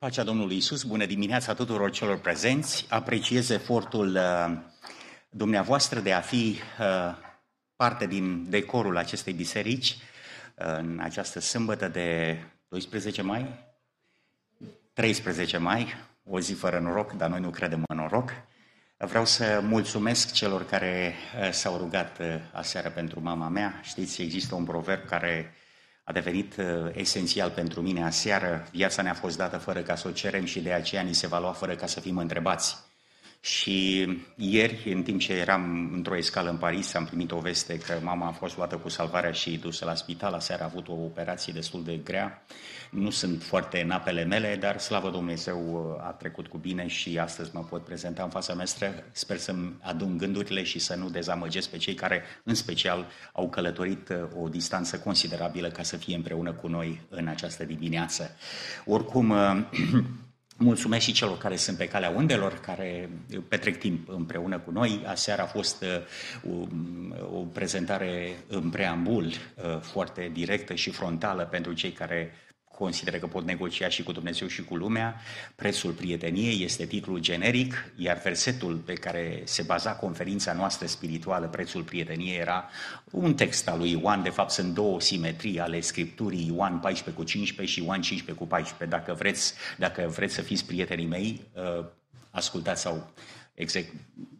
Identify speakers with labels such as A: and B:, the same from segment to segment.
A: Pacea Domnului Isus, bună dimineața tuturor celor prezenți. Apreciez efortul uh, dumneavoastră de a fi uh, parte din decorul acestei biserici uh, în această sâmbătă de 12 mai, 13 mai, o zi fără noroc, dar noi nu credem în noroc. Vreau să mulțumesc celor care s-au rugat aseară pentru mama mea. Știți, există un proverb care a devenit uh, esențial pentru mine aseară. Viața ne-a fost dată fără ca să o cerem și de aceea ni se va lua fără ca să fim întrebați. Și ieri, în timp ce eram într-o escală în Paris, am primit o veste că mama a fost luată cu salvarea și dusă la spital. Aseară a avut o operație destul de grea. Nu sunt foarte în apele mele, dar slavă Dumnezeu a trecut cu bine și astăzi mă pot prezenta în fața meastră. Sper să-mi adun gândurile și să nu dezamăgesc pe cei care, în special, au călătorit uh, o distanță considerabilă ca să fie împreună cu noi în această dimineață. Oricum, uh, Mulțumesc și celor care sunt pe calea undelor, care petrec timp împreună cu noi. Aseară a fost uh, o, o prezentare în preambul uh, foarte directă și frontală pentru cei care consideră că pot negocia și cu Dumnezeu și cu lumea. Prețul prieteniei este titlul generic, iar versetul pe care se baza conferința noastră spirituală, Prețul prieteniei, era un text al lui Ioan. De fapt, sunt două simetrii ale Scripturii, Ioan 14 cu 15 și Ioan 15 cu 14. Dacă vreți, dacă vreți să fiți prietenii mei, uh, ascultați sau exec, Uh,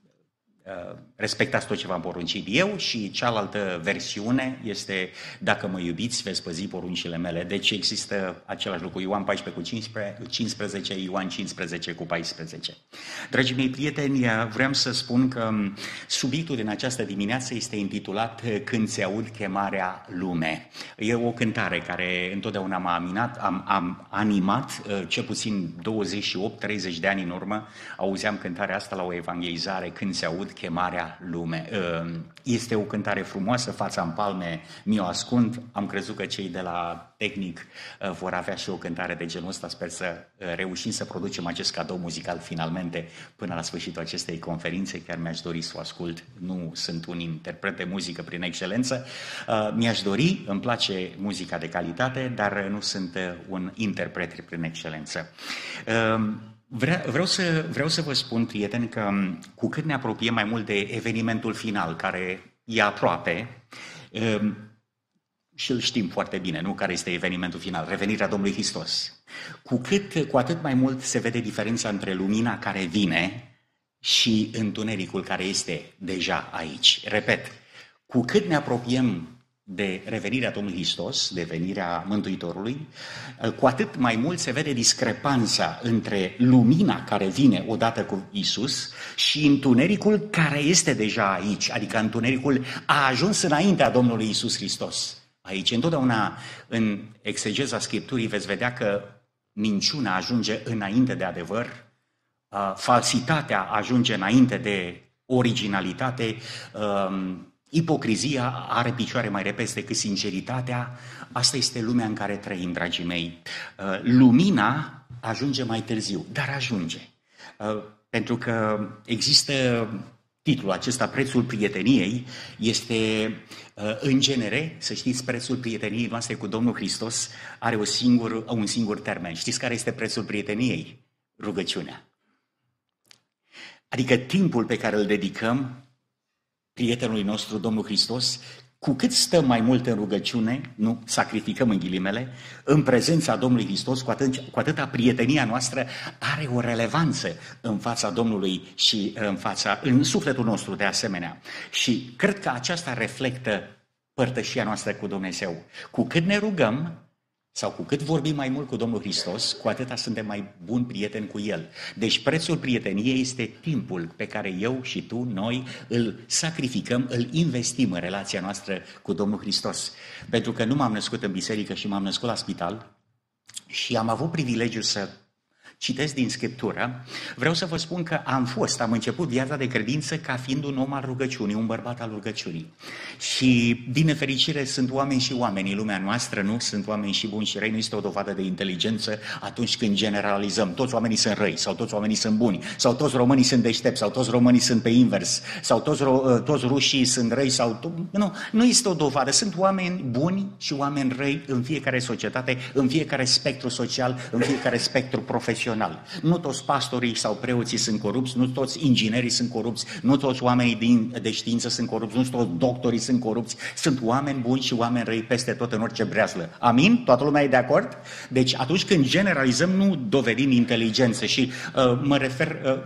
A: respectați tot ce v-am poruncit eu și cealaltă versiune este dacă mă iubiți, veți păzi poruncile mele. Deci există același lucru, Ioan 14 cu 15, 15 Ioan 15 cu 14. Dragii mei prieteni, uh, vreau să spun că subiectul din această dimineață este intitulat uh, Când se aud chemarea lume. E o cântare care întotdeauna m-a aminat, am, am animat, cel puțin 28-30 de ani în urmă, auzeam cântarea asta la o evangelizare, Când se aud chemarea lume. Ă, este o cântare frumoasă, fața în palme, mi-o ascund. Am crezut că cei de la tehnic ă, vor avea și o cântare de genul ăsta. Sper să ă, reușim să producem acest cadou muzical finalmente până la sfârșitul acestei conferințe. Chiar mi-aș dori să o ascult. Nu sunt un interpret de muzică prin excelență. Mi-aș dori, îmi place muzica de calitate, dar nu sunt un interpret prin excelență. Vre, vreau, să, vreau să vă spun, prieteni, că cu cât ne apropiem mai mult de evenimentul final, care e aproape, um, și îl știm foarte bine, nu? Care este evenimentul final? Revenirea Domnului Hristos. Cu, cât, cu atât mai mult se vede diferența între lumina care vine și întunericul care este deja aici. Repet, cu cât ne apropiem de revenirea Domnului Hristos, de venirea Mântuitorului, cu atât mai mult se vede discrepanța între lumina care vine odată cu Isus și întunericul care este deja aici, adică întunericul a ajuns înaintea Domnului Isus Hristos. Aici, întotdeauna în exegeza Scripturii veți vedea că minciuna ajunge înainte de adevăr, falsitatea ajunge înainte de originalitate, Ipocrizia are picioare mai repede decât sinceritatea. Asta este lumea în care trăim, dragii mei. Uh, lumina ajunge mai târziu, dar ajunge. Uh, pentru că există titlul acesta, Prețul prieteniei, este uh, în genere, să știți, prețul prieteniei noastre cu Domnul Hristos are o singur, un singur termen. Știți care este prețul prieteniei? Rugăciunea. Adică timpul pe care îl dedicăm prietenului nostru, Domnul Hristos, cu cât stăm mai mult în rugăciune, nu sacrificăm în ghilimele, în prezența Domnului Hristos, cu, atât, cu atâta prietenia noastră are o relevanță în fața Domnului și în fața, în sufletul nostru de asemenea. Și cred că aceasta reflectă părtășia noastră cu Dumnezeu. Cu cât ne rugăm, sau cu cât vorbim mai mult cu Domnul Hristos, cu atâta suntem mai buni prieteni cu El. Deci prețul prieteniei este timpul pe care eu și tu, noi, îl sacrificăm, îl investim în relația noastră cu Domnul Hristos. Pentru că nu m-am născut în biserică și m-am născut la spital și am avut privilegiul să citesc din Scriptură, vreau să vă spun că am fost, am început viața de credință ca fiind un om al rugăciunii, un bărbat al rugăciunii. Și, din nefericire, sunt oameni și oameni în lumea noastră, nu? Sunt oameni și buni și răi, nu este o dovadă de inteligență atunci când generalizăm. Toți oamenii sunt răi, sau toți oamenii sunt buni, sau toți românii sunt deștepți, sau toți românii sunt pe invers, sau toți, ro- toți rușii sunt răi, sau... Nu, nu este o dovadă. Sunt oameni buni și oameni răi în fiecare societate, în fiecare spectru social, în fiecare spectru profesional. Nu toți pastorii sau preoții sunt corupți, nu toți inginerii sunt corupți, nu toți oamenii din, de știință sunt corupți, nu toți doctorii sunt corupți. Sunt oameni buni și oameni răi peste tot în orice breazlă. Amin? Toată lumea e de acord? Deci atunci când generalizăm, nu dovedim inteligență și uh, mă refer... Uh,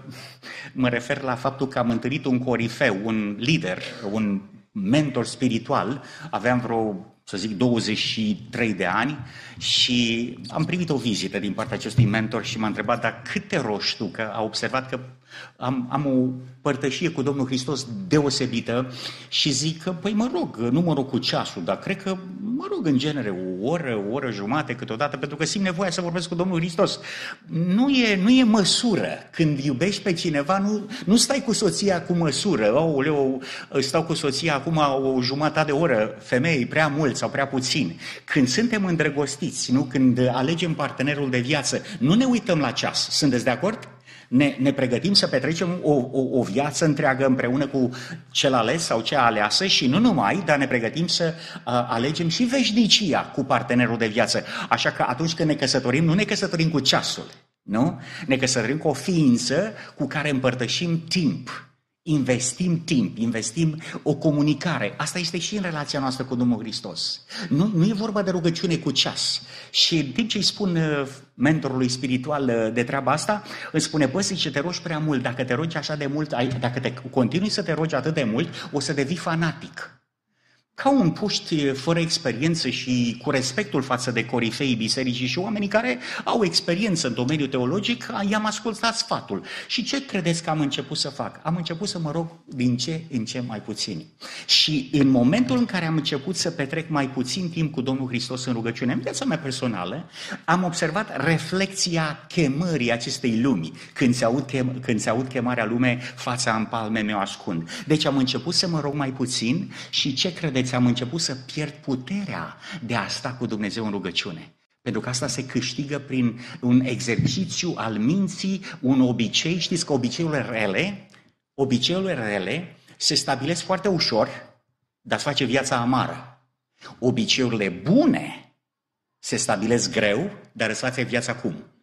A: mă refer la faptul că am întâlnit un corifeu, un lider, un mentor spiritual, aveam vreo să zic, 23 de ani și am primit o vizită din partea acestui mentor și m-a întrebat, dar cât te rogi tu? Că a observat că am, am o părtășie cu Domnul Hristos deosebită și zic că, păi mă rog, nu mă rog cu ceasul, dar cred că, mă rog, în genere, o oră, o oră jumate câteodată, pentru că simt nevoia să vorbesc cu Domnul Hristos. Nu e, nu e măsură. Când iubești pe cineva, nu, nu stai cu soția cu măsură. Oh, leu, stau cu soția acum o jumătate de oră, femei, prea mult sau prea puțin. Când suntem îndrăgostiți, nu? când alegem partenerul de viață, nu ne uităm la ceas. Sunteți de acord? Ne, ne pregătim să petrecem o, o, o viață întreagă împreună cu cel ales sau cea aleasă și nu numai, dar ne pregătim să uh, alegem și veșnicia cu partenerul de viață. Așa că atunci când ne căsătorim, nu ne căsătorim cu ceasul, nu? Ne căsătorim cu o ființă cu care împărtășim timp investim timp, investim o comunicare. Asta este și în relația noastră cu Domnul Hristos. Nu, nu e vorba de rugăciune cu ceas. Și în timp ce îi spun uh, mentorului spiritual uh, de treaba asta, îmi spune, bă, zice, te rogi prea mult, dacă te rogi așa de mult, dacă te continui să te rogi atât de mult, o să devii fanatic. Ca un puști fără experiență și cu respectul față de corifeii bisericii și oamenii care au experiență în domeniul teologic, i-am ascultat sfatul. Și ce credeți că am început să fac? Am început să mă rog din ce în ce mai puțin. Și în momentul în care am început să petrec mai puțin timp cu Domnul Hristos în rugăciune, în viața mea personală, am observat reflexia chemării acestei lumi. Când se aud, chem- când se aud chemarea lume, fața în palme mi-o ascund. Deci am început să mă rog mai puțin și ce credeți vedeți, am început să pierd puterea de a sta cu Dumnezeu în rugăciune. Pentru că asta se câștigă prin un exercițiu al minții, un obicei. Știți că obiceiurile rele, obiceiurile rele se stabilesc foarte ușor, dar îți face viața amară. Obiceiurile bune se stabilesc greu, dar îți face viața cum?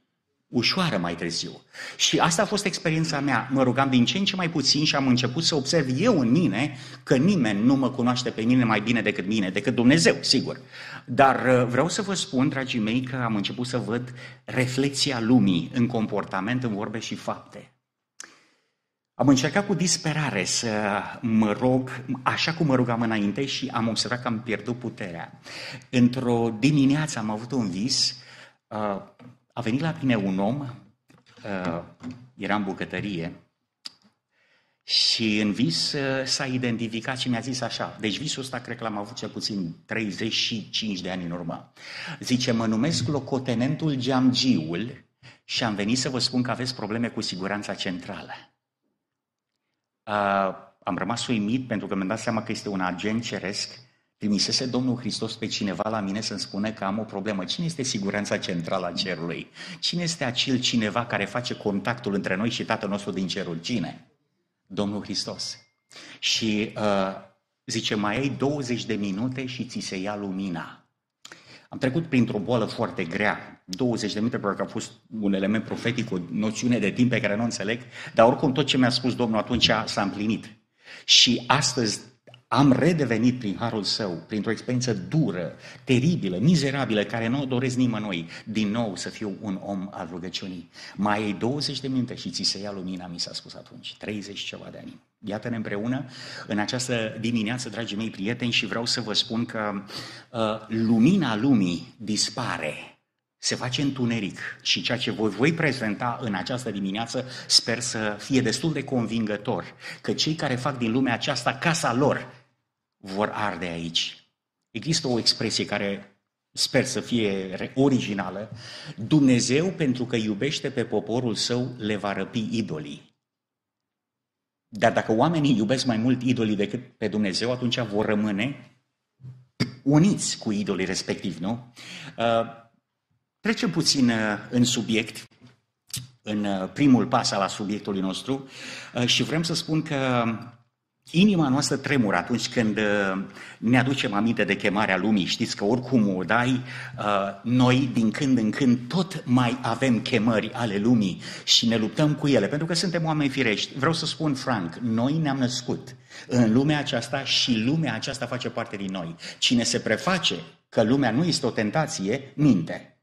A: Ușoară mai târziu. Și asta a fost experiența mea. Mă rugam din ce în ce mai puțin și am început să observ eu în mine că nimeni nu mă cunoaște pe mine mai bine decât mine, decât Dumnezeu, sigur. Dar uh, vreau să vă spun, dragii mei, că am început să văd reflexia lumii în comportament, în vorbe și fapte. Am încercat cu disperare să mă rog așa cum mă rugam înainte și am observat că am pierdut puterea. Într-o dimineață am avut un vis, uh, a venit la mine un om, uh, era în bucătărie, și în vis uh, s-a identificat și mi-a zis așa, deci visul ăsta cred că l-am avut cel puțin 35 de ani în urmă. Zice, mă numesc locotenentul Geamgiul și am venit să vă spun că aveți probleme cu siguranța centrală. Uh, am rămas uimit pentru că mi-am dat seama că este un agent ceresc Trimisese Domnul Hristos pe cineva la mine să-mi spune că am o problemă. Cine este siguranța centrală a cerului? Cine este acel cineva care face contactul între noi și Tatăl nostru din cerul? Cine? Domnul Hristos. Și uh, zice, mai ai 20 de minute și ți se ia lumina. Am trecut printr-o boală foarte grea, 20 de minute, pentru că a fost un element profetic, o noțiune de timp pe care nu înțeleg, dar oricum tot ce mi-a spus Domnul atunci s-a împlinit. Și astăzi am redevenit prin harul său, printr-o experiență dură, teribilă, mizerabilă, care nu o doresc nimănui, din nou să fiu un om al rugăciunii. Mai ai 20 de minute și ți se ia lumina, mi s-a spus atunci, 30 ceva de ani. Iată-ne împreună în această dimineață, dragii mei prieteni, și vreau să vă spun că uh, lumina lumii dispare, se face întuneric și ceea ce voi voi prezenta în această dimineață sper să fie destul de convingător că cei care fac din lumea aceasta casa lor vor arde aici. Există o expresie care sper să fie originală, Dumnezeu, pentru că iubește pe poporul său, le va răpi idolii. Dar dacă oamenii iubesc mai mult idolii decât pe Dumnezeu, atunci vor rămâne uniți cu idolii respectiv, nu? Uh, trecem puțin uh, în subiect, în uh, primul pas al subiectului nostru și vrem să spun că Inima noastră tremură atunci când uh, ne aducem aminte de chemarea lumii. Știți că oricum o dai, uh, noi din când în când tot mai avem chemări ale lumii și ne luptăm cu ele, pentru că suntem oameni firești. Vreau să spun franc, noi ne-am născut în lumea aceasta și lumea aceasta face parte din noi. Cine se preface că lumea nu este o tentație, minte.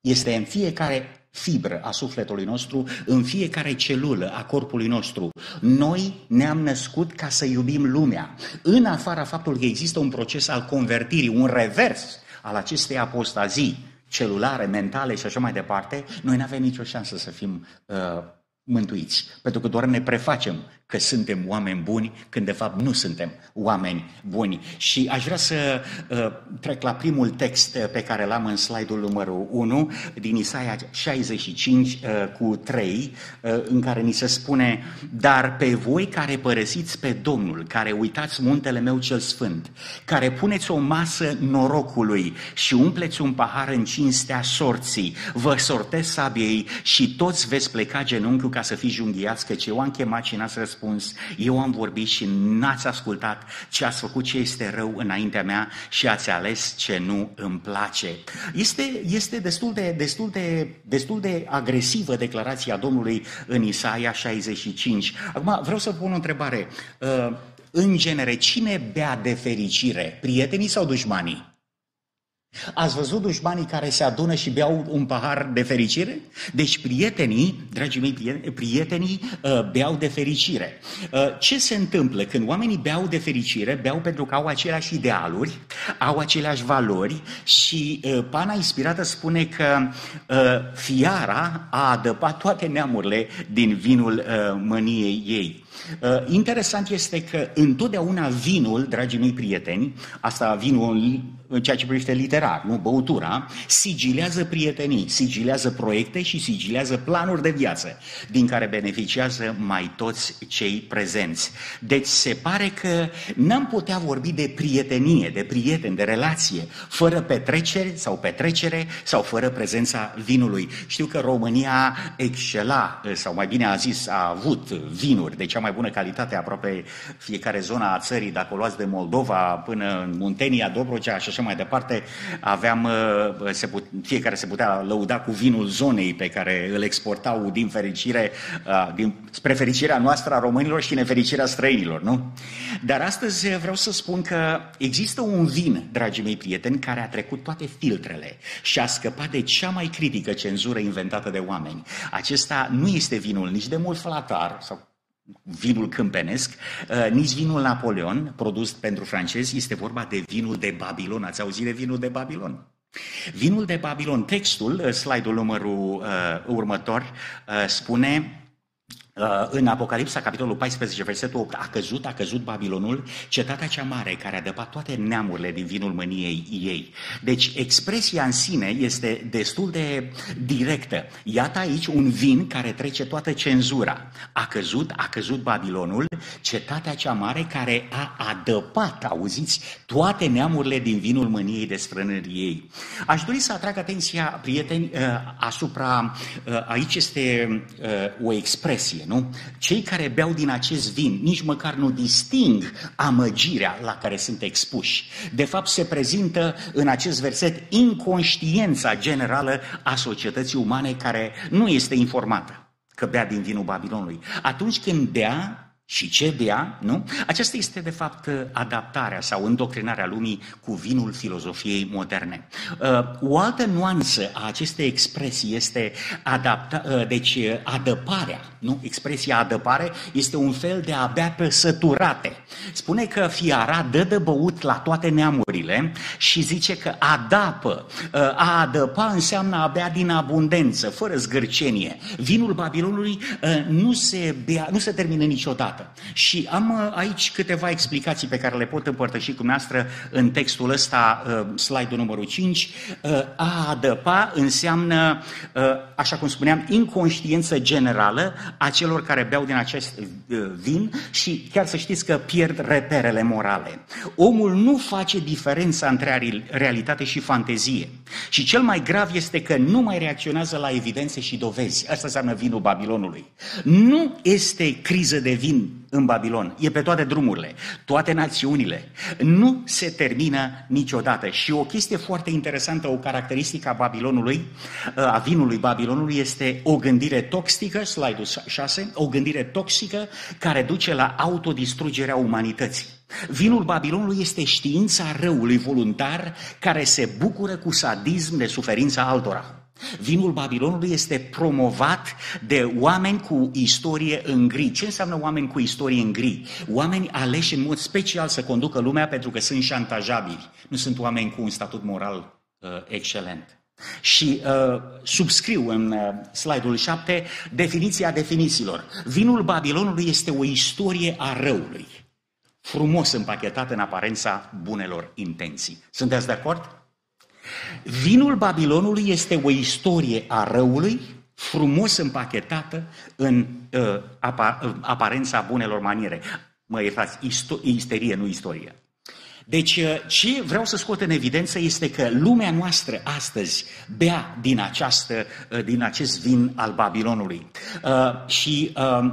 A: Este în fiecare fibră a sufletului nostru, în fiecare celulă a corpului nostru. Noi ne-am născut ca să iubim lumea. În afara faptului că există un proces al convertirii, un revers al acestei apostazii celulare, mentale și așa mai departe, noi nu avem nicio șansă să fim uh, mântuiți. Pentru că doar ne prefacem că suntem oameni buni, când de fapt nu suntem oameni buni. Și aș vrea să uh, trec la primul text uh, pe care l-am în slide-ul numărul 1, din Isaia 65 uh, cu 3, uh, în care ni se spune, Dar pe voi care părăsiți pe Domnul, care uitați muntele meu cel sfânt, care puneți o masă norocului și umpleți un pahar în cinstea sorții, vă sortesc sabiei și toți veți pleca genunchiul ca să fiți junghiați, căci eu am chemat și n-ați răspuns, eu am vorbit și n-ați ascultat ce ați făcut ce este rău înaintea mea și ați ales ce nu îmi place. Este, este destul, de, destul, de, destul de agresivă declarația Domnului în Isaia 65. Acum vreau să pun o întrebare. Uh, în genere, cine bea de fericire? Prietenii sau dușmanii? Ați văzut dușmanii care se adună și beau un pahar de fericire? Deci prietenii, dragii mei, prietenii uh, beau de fericire. Uh, ce se întâmplă când oamenii beau de fericire? Beau pentru că au aceleași idealuri, au aceleași valori și uh, pana inspirată spune că uh, fiara a adăpat toate neamurile din vinul uh, mâniei ei. Uh, interesant este că întotdeauna vinul, dragii mei prieteni, asta vinul în ceea ce privește literar, nu băutura, sigilează prietenii, sigilează proiecte și sigilează planuri de viață din care beneficiază mai toți cei prezenți. Deci se pare că n-am putea vorbi de prietenie, de prieten, de relație, fără petrecere sau petrecere sau fără prezența vinului. Știu că România excela, sau mai bine a zis, a avut vinuri de cea mai bună calitate aproape fiecare zona a țării, dacă o luați de Moldova până în Muntenia, Dobrogea și așa mai departe, aveam, uh, se put, fiecare se putea lăuda cu vinul zonei pe care îl exportau din fericire, uh, din, spre fericirea noastră a românilor și nefericirea străinilor, nu? Dar astăzi vreau să spun că există un vin, dragii mei prieteni, care a trecut toate filtrele și a scăpat de cea mai critică cenzură inventată de oameni. Acesta nu este vinul nici de mult flatar sau vinul câmpenesc, uh, nici vinul Napoleon, produs pentru francezi, este vorba de vinul de Babilon. Ați auzit de vinul de Babilon? Vinul de Babilon, textul, uh, slide-ul numărul uh, următor, uh, spune Uh, în Apocalipsa, capitolul 14, versetul 8, a căzut, a căzut Babilonul, cetatea cea mare care a dăpat toate neamurile din vinul mâniei ei. Deci expresia în sine este destul de directă. Iată aici un vin care trece toată cenzura. A căzut, a căzut Babilonul, cetatea cea mare care a adăpat, auziți, toate neamurile din vinul mâniei de strănării ei. Aș dori să atrag atenția, prieteni, uh, asupra, uh, aici este o expresie, nu? Cei care beau din acest vin nici măcar nu disting amăgirea la care sunt expuși. De fapt, se prezintă în acest verset inconștiența generală a societății umane care nu este informată că bea din vinul Babilonului. Atunci când bea, și ce bea, nu? Aceasta este, de fapt, adaptarea sau îndoctrinarea lumii cu vinul filozofiei moderne. Uh, o altă nuanță a acestei expresii este adapta, uh, deci adăparea, nu? Expresia adăpare este un fel de a bea pe săturate. Spune că fiara dă de băut la toate neamurile și zice că adapă. Uh, a adăpa înseamnă a bea din abundență, fără zgârcenie. Vinul Babilonului nu se, bea, nu se termină niciodată dată. Și am uh, aici câteva explicații pe care le pot împărtăși cu noastră în textul ăsta, uh, slide-ul numărul 5. Uh, a adăpa înseamnă, așa cum spuneam, inconștiență generală a celor care beau din acest vin și chiar să știți că pierd reperele morale. Omul nu face diferența între realitate și fantezie. Și cel mai grav este că nu mai reacționează la evidențe și dovezi. Asta înseamnă vinul Babilonului. Nu este criză de vin în Babilon, e pe toate drumurile, toate națiunile. Nu se termină niciodată. Și o chestie foarte interesantă, o caracteristică a Babilonului, a vinului Babilonului, este o gândire toxică, slide-ul 6, o gândire toxică care duce la autodistrugerea umanității. Vinul Babilonului este știința răului voluntar care se bucură cu sadism de suferința altora. Vinul Babilonului este promovat de oameni cu istorie în gri. Ce înseamnă oameni cu istorie în gri? Oameni aleși în mod special să conducă lumea pentru că sunt șantajabili. Nu sunt oameni cu un statut moral uh, excelent. Și uh, subscriu în uh, slide-ul 7 definiția definițiilor. Vinul Babilonului este o istorie a răului, frumos împachetat în aparența bunelor intenții. Sunteți de acord? Vinul Babilonului este o istorie a răului, frumos împachetată în uh, apa, uh, aparența bunelor maniere. Mă iertați, isto- isterie, nu istorie. Deci, uh, ce vreau să scot în evidență este că lumea noastră astăzi bea din, această, uh, din acest vin al Babilonului. Uh, și uh,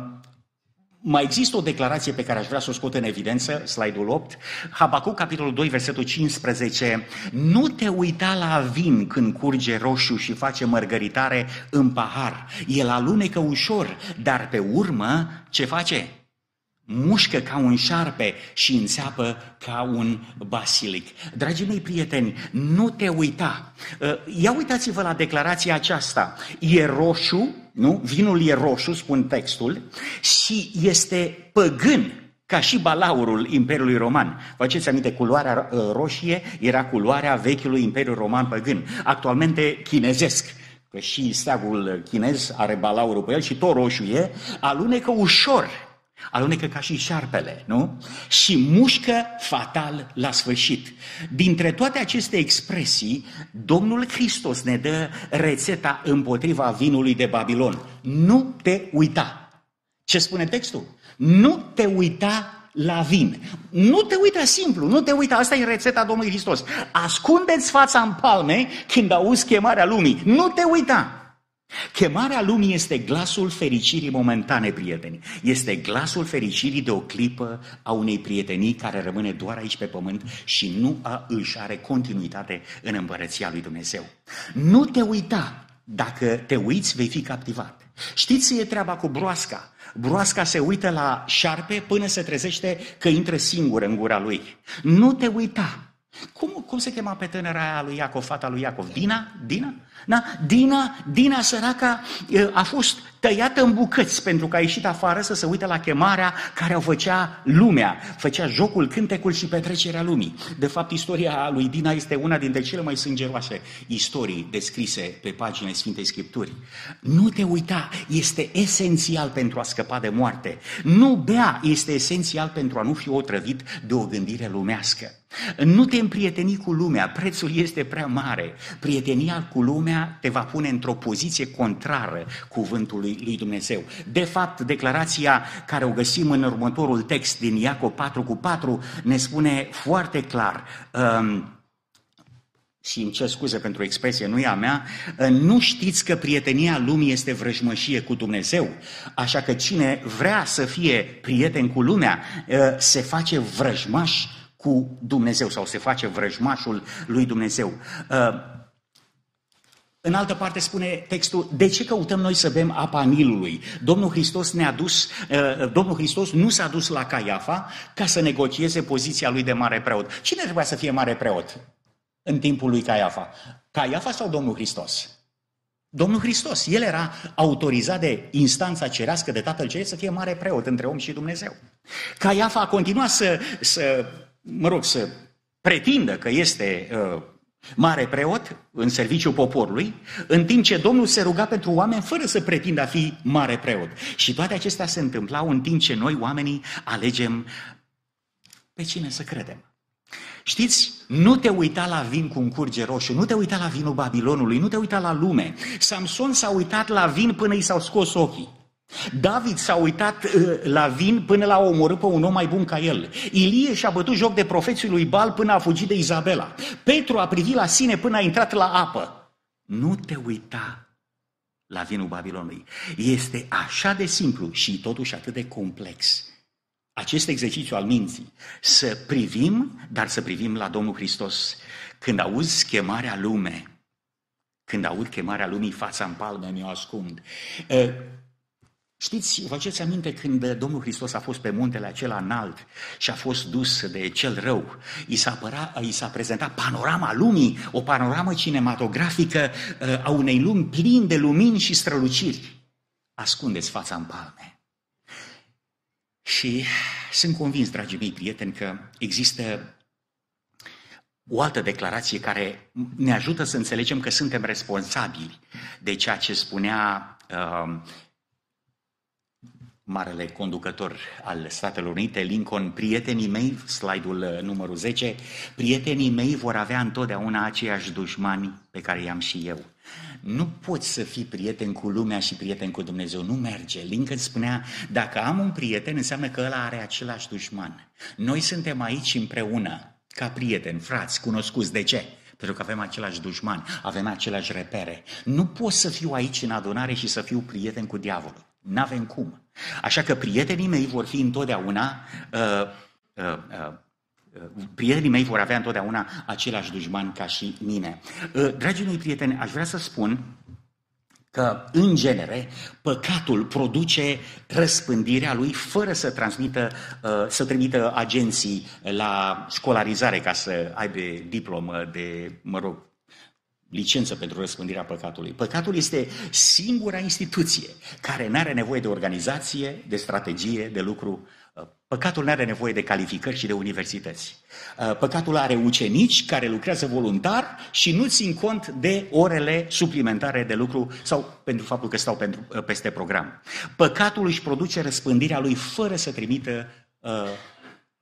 A: mai există o declarație pe care aș vrea să o scot în evidență, slide-ul 8, Habacuc, capitolul 2, versetul 15. Nu te uita la vin când curge roșu și face mărgăritare în pahar. El alunecă ușor, dar pe urmă ce face? mușcă ca un șarpe și înțeapă ca un basilic. Dragii mei prieteni, nu te uita. Uh, ia uitați-vă la declarația aceasta. E roșu, nu? Vinul e roșu, spun textul, și este păgân, ca și balaurul Imperiului Roman. Vă faceți aminte, culoarea uh, roșie era culoarea vechiului Imperiu Roman păgân, actualmente chinezesc că și steagul chinez are balaurul pe el și tot roșu e, alunecă ușor Alunecă ca și șarpele, nu? Și mușcă fatal la sfârșit. Dintre toate aceste expresii, Domnul Hristos ne dă rețeta împotriva vinului de Babilon. Nu te uita. Ce spune textul? Nu te uita la vin. Nu te uita simplu, nu te uita, asta e rețeta Domnului Hristos. Ascundeți fața în palme când auzi chemarea lumii. Nu te uita. Chemarea lumii este glasul fericirii momentane, prieteni. Este glasul fericirii de o clipă a unei prietenii care rămâne doar aici pe pământ și nu a, își are continuitate în împărăția lui Dumnezeu. Nu te uita, dacă te uiți, vei fi captivat. Știți ce e treaba cu broasca? Broasca se uită la șarpe până se trezește că intră singur în gura lui. Nu te uita. Cum, cum se chema pe tânăra aia lui Iacov, fata lui Iacov? Dina? Dina? Da? Dina, Dina săraca a fost tăiată în bucăți pentru că a ieșit afară să se uite la chemarea care o făcea lumea, făcea jocul, cântecul și petrecerea lumii. De fapt, istoria lui Dina este una dintre cele mai sângeroase istorii descrise pe paginile Sfintei Scripturi. Nu te uita, este esențial pentru a scăpa de moarte. Nu bea, este esențial pentru a nu fi otrăvit de o gândire lumească. Nu te împrieteni cu lumea, prețul este prea mare. Prietenia cu lumea te va pune într-o poziție contrară cuvântului lui Dumnezeu. De fapt, declarația care o găsim în următorul text din Iacob 4 cu 4 ne spune foarte clar, um, și îmi cer scuze pentru expresie, nu e a mea, uh, nu știți că prietenia lumii este vrăjmășie cu Dumnezeu. Așa că cine vrea să fie prieten cu lumea, uh, se face vrăjmaș cu Dumnezeu sau se face vrăjmașul lui Dumnezeu. Uh, în altă parte spune textul, de ce căutăm noi să bem apa Nilului? Domnul Hristos ne-a dus, uh, Domnul Hristos nu s-a dus la Caiafa ca să negocieze poziția lui de mare preot. Cine trebuia să fie mare preot în timpul lui Caiafa? Caiafa sau Domnul Hristos? Domnul Hristos, el era autorizat de instanța cerească de Tatăl Ceresc să fie mare preot între om și Dumnezeu. Caiafa a continuat să, să mă rog, să pretindă că este uh, mare preot în serviciul poporului, în timp ce Domnul se ruga pentru oameni fără să pretindă a fi mare preot. Și toate acestea se întâmplau în timp ce noi, oamenii, alegem pe cine să credem. Știți, nu te uita la vin cu un curge roșu, nu te uita la vinul Babilonului, nu te uita la lume. Samson s-a uitat la vin până i s-au scos ochii. David s-a uitat uh, la vin până l-a omorât pe un om mai bun ca el. Ilie și-a bătut joc de profeții lui Bal până a fugit de Izabela. Petru a privit la sine până a intrat la apă. Nu te uita la vinul Babilonului. Este așa de simplu și totuși atât de complex. Acest exercițiu al minții. Să privim, dar să privim la Domnul Hristos. Când auzi chemarea lume, când aud chemarea lumii, fața în palme mi-o ascund. Uh, Știți, vă faceți aminte când Domnul Hristos a fost pe muntele acela înalt și a fost dus de cel rău, i s-a, apăra, i s-a prezentat panorama lumii, o panoramă cinematografică uh, a unei lumi plini de lumini și străluciri. Ascundeți fața în palme. Și sunt convins, dragii mei prieteni, că există o altă declarație care ne ajută să înțelegem că suntem responsabili de ceea ce spunea uh, marele conducător al Statelor Unite, Lincoln, prietenii mei, slide-ul uh, numărul 10, prietenii mei vor avea întotdeauna aceiași dușmani pe care i-am și eu. Nu poți să fii prieten cu lumea și prieten cu Dumnezeu, nu merge. Lincoln spunea, dacă am un prieten, înseamnă că ăla are același dușman. Noi suntem aici împreună, ca prieteni, frați, cunoscuți. De ce? Pentru că avem același dușman, avem aceleași repere. Nu pot să fiu aici în adunare și să fiu prieten cu diavolul. N-avem cum. Așa că prietenii mei vor fi întotdeauna, uh, uh, uh, prietenii mei vor avea întotdeauna același dușman ca și mine. Uh, dragii mei prieteni, aș vrea să spun că, în genere, păcatul produce răspândirea lui fără să transmită, uh, să trimită agenții la școlarizare ca să aibă diplomă de, mă rog, licență pentru răspândirea păcatului. Păcatul este singura instituție care nu are nevoie de organizație, de strategie, de lucru. Păcatul nu are nevoie de calificări și de universități. Păcatul are ucenici care lucrează voluntar și nu țin cont de orele suplimentare de lucru sau pentru faptul că stau pentru, peste program. Păcatul își produce răspândirea lui fără să trimită uh,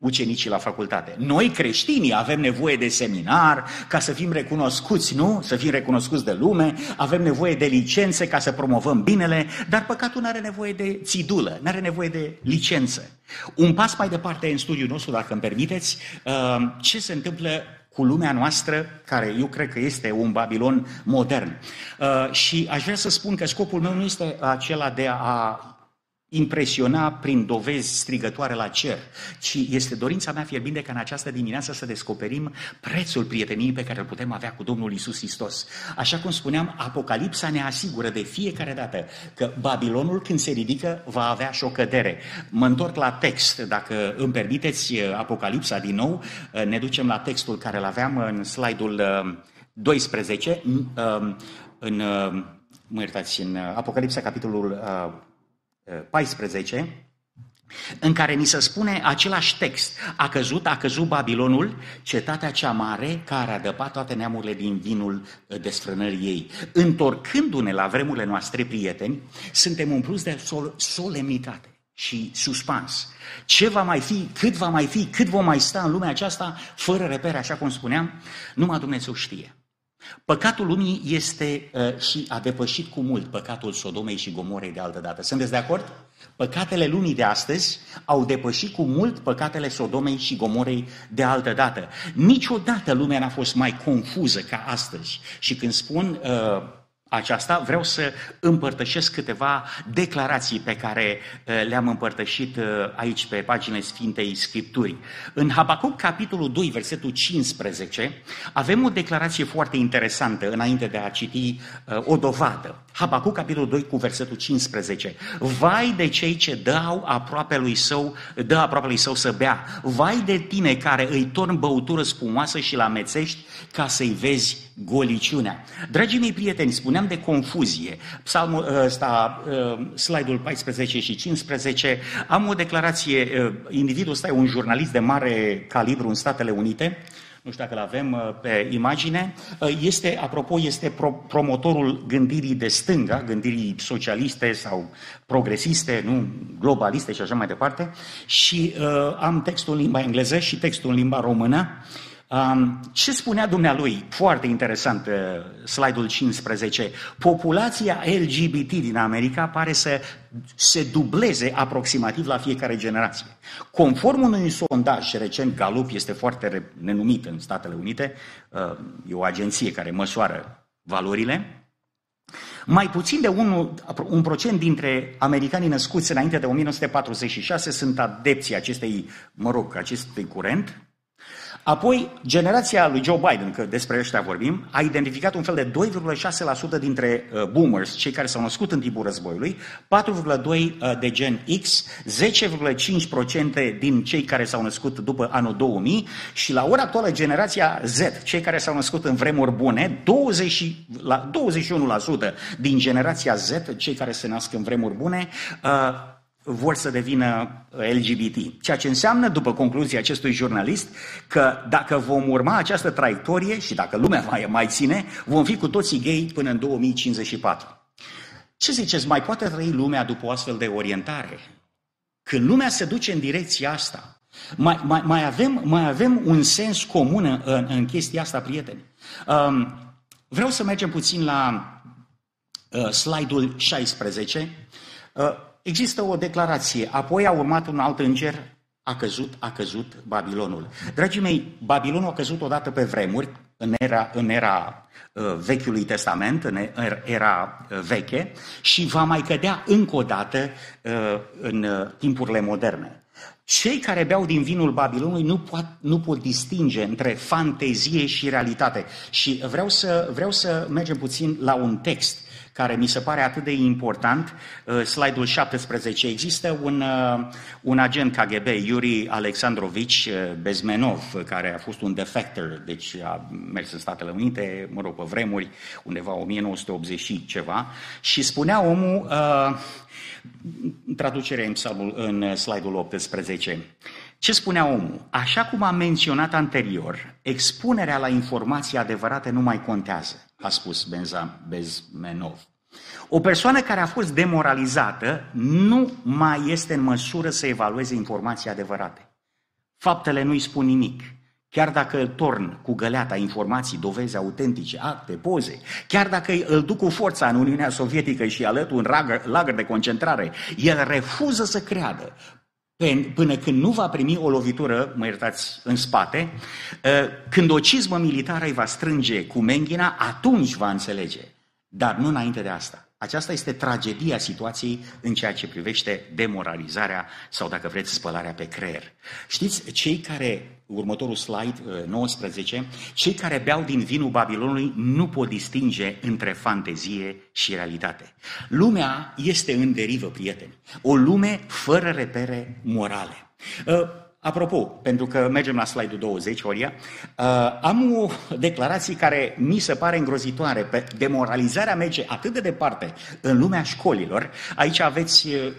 A: ucenicii la facultate. Noi, creștinii, avem nevoie de seminar ca să fim recunoscuți, nu? Să fim recunoscuți de lume, avem nevoie de licențe ca să promovăm binele, dar păcatul nu are nevoie de țidulă, nu are nevoie de licență. Un pas mai departe în studiul nostru, dacă îmi permiteți, uh, ce se întâmplă cu lumea noastră, care eu cred că este un Babilon modern. Uh, și aș vrea să spun că scopul meu nu este acela de a impresiona prin dovezi strigătoare la cer, ci este dorința mea fierbinte ca în această dimineață să descoperim prețul prieteniei pe care îl putem avea cu Domnul Isus Hristos. Așa cum spuneam, Apocalipsa ne asigură de fiecare dată că Babilonul când se ridică va avea și o cădere. Mă întorc la text, dacă îmi permiteți Apocalipsa din nou, ne ducem la textul care îl aveam în slide-ul 12, în, mă iertați, în Apocalipsa capitolul 14, în care ni se spune același text. A căzut, a căzut Babilonul, cetatea cea mare care a dăpat toate neamurile din vinul uh, desfrânării ei. Întorcându-ne la vremurile noastre, prieteni, suntem umpluți de sol- solemnitate și suspans. Ce va mai fi, cât va mai fi, cât vom mai sta în lumea aceasta, fără repere, așa cum spuneam, numai Dumnezeu știe. Păcatul lumii este uh, și a depășit cu mult păcatul Sodomei și Gomorei de altă dată. Sunteți de acord? Păcatele lumii de astăzi au depășit cu mult păcatele Sodomei și Gomorei de altă dată. Niciodată lumea n-a fost mai confuză ca astăzi. Și când spun uh, aceasta, vreau să împărtășesc câteva declarații pe care uh, le-am împărtășit uh, aici pe paginile Sfintei Scripturii. În Habacuc, capitolul 2, versetul 15, avem o declarație foarte interesantă înainte de a citi uh, o dovadă. Habacuc, capitolul 2, cu versetul 15. Vai de cei ce dau aproape lui său, dă aproape lui său să bea. Vai de tine care îi torn băutură spumoasă și la mețești ca să-i vezi goliciunea. Dragii mei prieteni, spuneam de confuzie. Psalmul ăsta, uh, slide-ul 14 și 15, am o declarație, uh, individul ăsta e un jurnalist de mare calibru în Statele Unite, nu știu dacă îl avem pe imagine, este, apropo, este pro, promotorul gândirii de stânga, gândirii socialiste sau progresiste, nu globaliste și așa mai departe. Și uh, am textul în limba engleză și textul în limba română. Um, ce spunea dumnealui? Foarte interesant, uh, slide-ul 15. Populația LGBT din America pare să se dubleze aproximativ la fiecare generație. Conform unui sondaj recent, Gallup este foarte nenumit în Statele Unite, uh, e o agenție care măsoară valorile, mai puțin de un, un procent dintre americanii născuți înainte de 1946 sunt adepții acestei, mă rog, acestui curent, Apoi, generația lui Joe Biden, că despre ăștia vorbim, a identificat un fel de 2,6% dintre uh, boomers, cei care s-au născut în timpul războiului, 4,2% uh, de gen X, 10,5% din cei care s-au născut după anul 2000 și la ora actuală generația Z, cei care s-au născut în vremuri bune, 20, la 21% din generația Z, cei care se nasc în vremuri bune, uh, vor să devină LGBT. Ceea ce înseamnă, după concluzia acestui jurnalist, că dacă vom urma această traiectorie și dacă lumea mai, mai ține, vom fi cu toții gay până în 2054. Ce ziceți, mai poate trăi lumea după o astfel de orientare? Când lumea se duce în direcția asta, mai, mai, mai, avem, mai avem un sens comun în, în chestia asta, prieteni. Um, vreau să mergem puțin la uh, slide-ul 16. Uh, există o declarație, apoi a urmat un alt înger, a căzut, a căzut Babilonul. Dragii mei, Babilonul a căzut odată pe vremuri, în era, în era uh, Vechiului Testament, în era uh, veche, și va mai cădea încă o dată uh, în uh, timpurile moderne. Cei care beau din vinul Babilonului nu pot, nu pot distinge între fantezie și realitate. Și vreau să, vreau să mergem puțin la un text care mi se pare atât de important, uh, slide-ul 17, există un, uh, un agent KGB, Yuri Alexandrovici uh, Bezmenov, care a fost un defector, deci a mers în Statele Unite, mă rog, pe vremuri, undeva 1980 și ceva, și spunea omul, traducerea în, în slide-ul 18, ce spunea omul? Așa cum am menționat anterior, expunerea la informații adevărate nu mai contează a spus Benza Bezmenov. O persoană care a fost demoralizată nu mai este în măsură să evalueze informații adevărate. Faptele nu-i spun nimic. Chiar dacă îl torn cu găleata informații, dovezi autentice, acte, poze, chiar dacă îl duc cu forța în Uniunea Sovietică și alături un lagăr, lagăr de concentrare, el refuză să creadă până când nu va primi o lovitură, mă iertați, în spate, ă, când o cizmă militară îi va strânge cu menghina, atunci va înțelege. Dar nu înainte de asta. Aceasta este tragedia situației în ceea ce privește demoralizarea sau, dacă vreți, spălarea pe creier. Știți, cei care, următorul slide, 19, uh, cei care beau din vinul Babilonului nu pot distinge între fantezie și realitate. Lumea este în derivă, prieteni. O lume fără repere morale. Uh, Apropo, pentru că mergem la slide-ul 20, Horia, uh, am o declarație care mi se pare îngrozitoare. Pe demoralizarea merge atât de departe în lumea școlilor. Aici aveți, uh,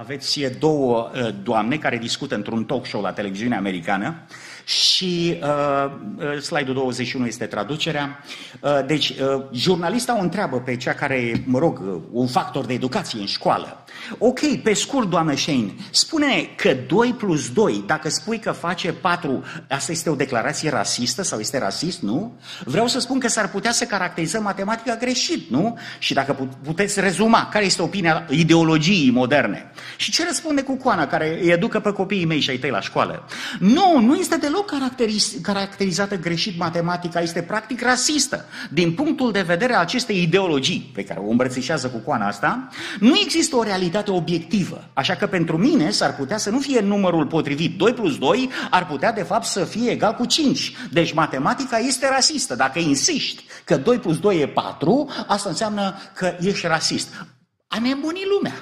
A: aveți două uh, doamne care discută într-un talk show la televiziunea americană și uh, uh, slide-ul 21 este traducerea. Uh, deci, uh, jurnalista o întreabă pe cea care, mă rog, uh, un factor de educație în școală. Ok, pe scurt, doamnă Shane, spune că 2 plus 2, dacă spui că face 4, asta este o declarație rasistă sau este rasist, nu? Vreau să spun că s-ar putea să caracterizăm matematica greșit, nu? Și dacă puteți rezuma care este opinia ideologiei moderne. Și ce răspunde cu coana care îi educă pe copiii mei și ai tăi la școală? Nu, nu este deloc caracteriz, caracterizată greșit matematica, este practic rasistă. Din punctul de vedere al acestei ideologii pe care o îmbrățișează cu coana asta, nu există o realitate obiectivă. Așa că pentru mine s-ar putea să nu fie numărul potrivit. 2 plus 2 ar putea de fapt să fie egal cu 5. Deci matematica este rasistă. Dacă insisti că 2 plus 2 e 4, asta înseamnă că ești rasist. A nebunit lumea.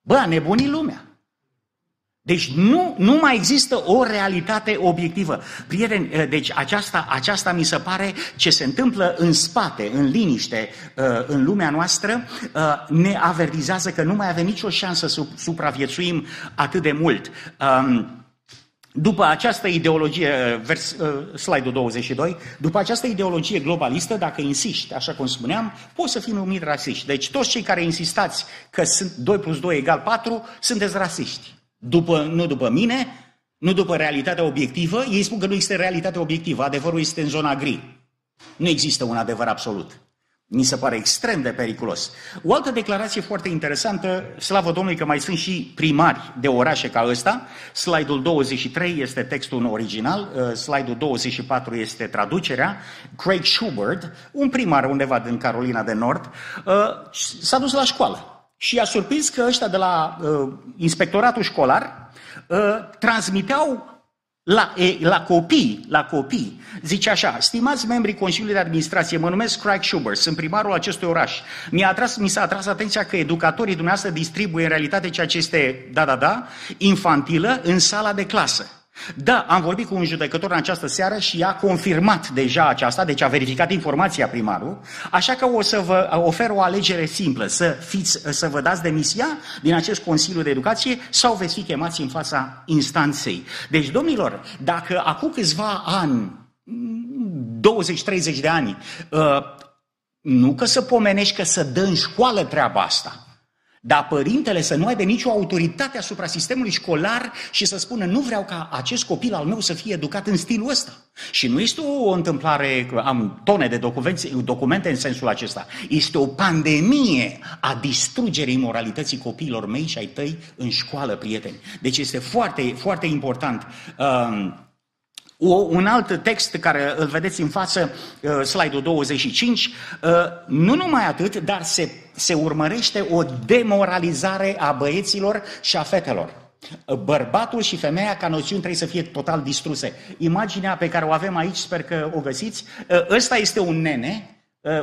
A: Bă, a nebunit lumea. Deci nu, nu mai există o realitate obiectivă. Prieteni, eh, deci aceasta, aceasta mi se pare ce se întâmplă în spate, în liniște, eh, în lumea noastră, eh, ne avertizează că nu mai avem nicio șansă să supraviețuim atât de mult. după această ideologie, vers, uh, slide-ul 22, după această ideologie globalistă, dacă insisti, așa cum spuneam, poți să fii numit rasiști. Deci toți cei care insistați că sunt 2 plus 2 egal 4, sunteți rasiști. După, nu după mine, nu după realitatea obiectivă, ei spun că nu există realitate obiectivă, adevărul este în zona gri. Nu există un adevăr absolut. Mi se pare extrem de periculos. O altă declarație foarte interesantă, slavă Domnului că mai sunt și primari de orașe ca ăsta. Slide-ul 23 este textul original, uh, slide-ul 24 este traducerea. Craig Schubert, un primar undeva din Carolina de Nord, uh, s-a dus la școală și a surprins că ăștia de la uh, inspectoratul școlar transmiteau la, e, la copii, la copii, zice așa, stimați membrii Consiliului de Administrație, mă numesc Craig Schubert, sunt primarul acestui oraș. Mi-a atras, mi s-a atras atenția că educatorii dumneavoastră distribuie în realitate ceea ce este, da, da, da, infantilă în sala de clasă. Da, am vorbit cu un judecător în această seară și a confirmat deja aceasta, deci a verificat informația primarul, așa că o să vă ofer o alegere simplă, să, fiți, să vă dați demisia din acest Consiliu de Educație sau veți fi chemați în fața instanței. Deci, domnilor, dacă acum câțiva ani, 20-30 de ani, uh, nu că să pomenești că să dă în școală treaba asta, dar părintele să nu aibă nicio autoritate asupra sistemului școlar și să spună nu vreau ca acest copil al meu să fie educat în stilul ăsta. Și nu este o întâmplare, am tone de documente, documente în sensul acesta. Este o pandemie a distrugerii moralității copiilor mei și ai tăi în școală, prieteni. Deci este foarte, foarte important. Um, o, un alt text care îl vedeți în față, uh, slide-ul 25, uh, nu numai atât, dar se, se urmărește o demoralizare a băieților și a fetelor. Bărbatul și femeia ca noțiuni trebuie să fie total distruse. Imaginea pe care o avem aici, sper că o găsiți, uh, ăsta este un nene,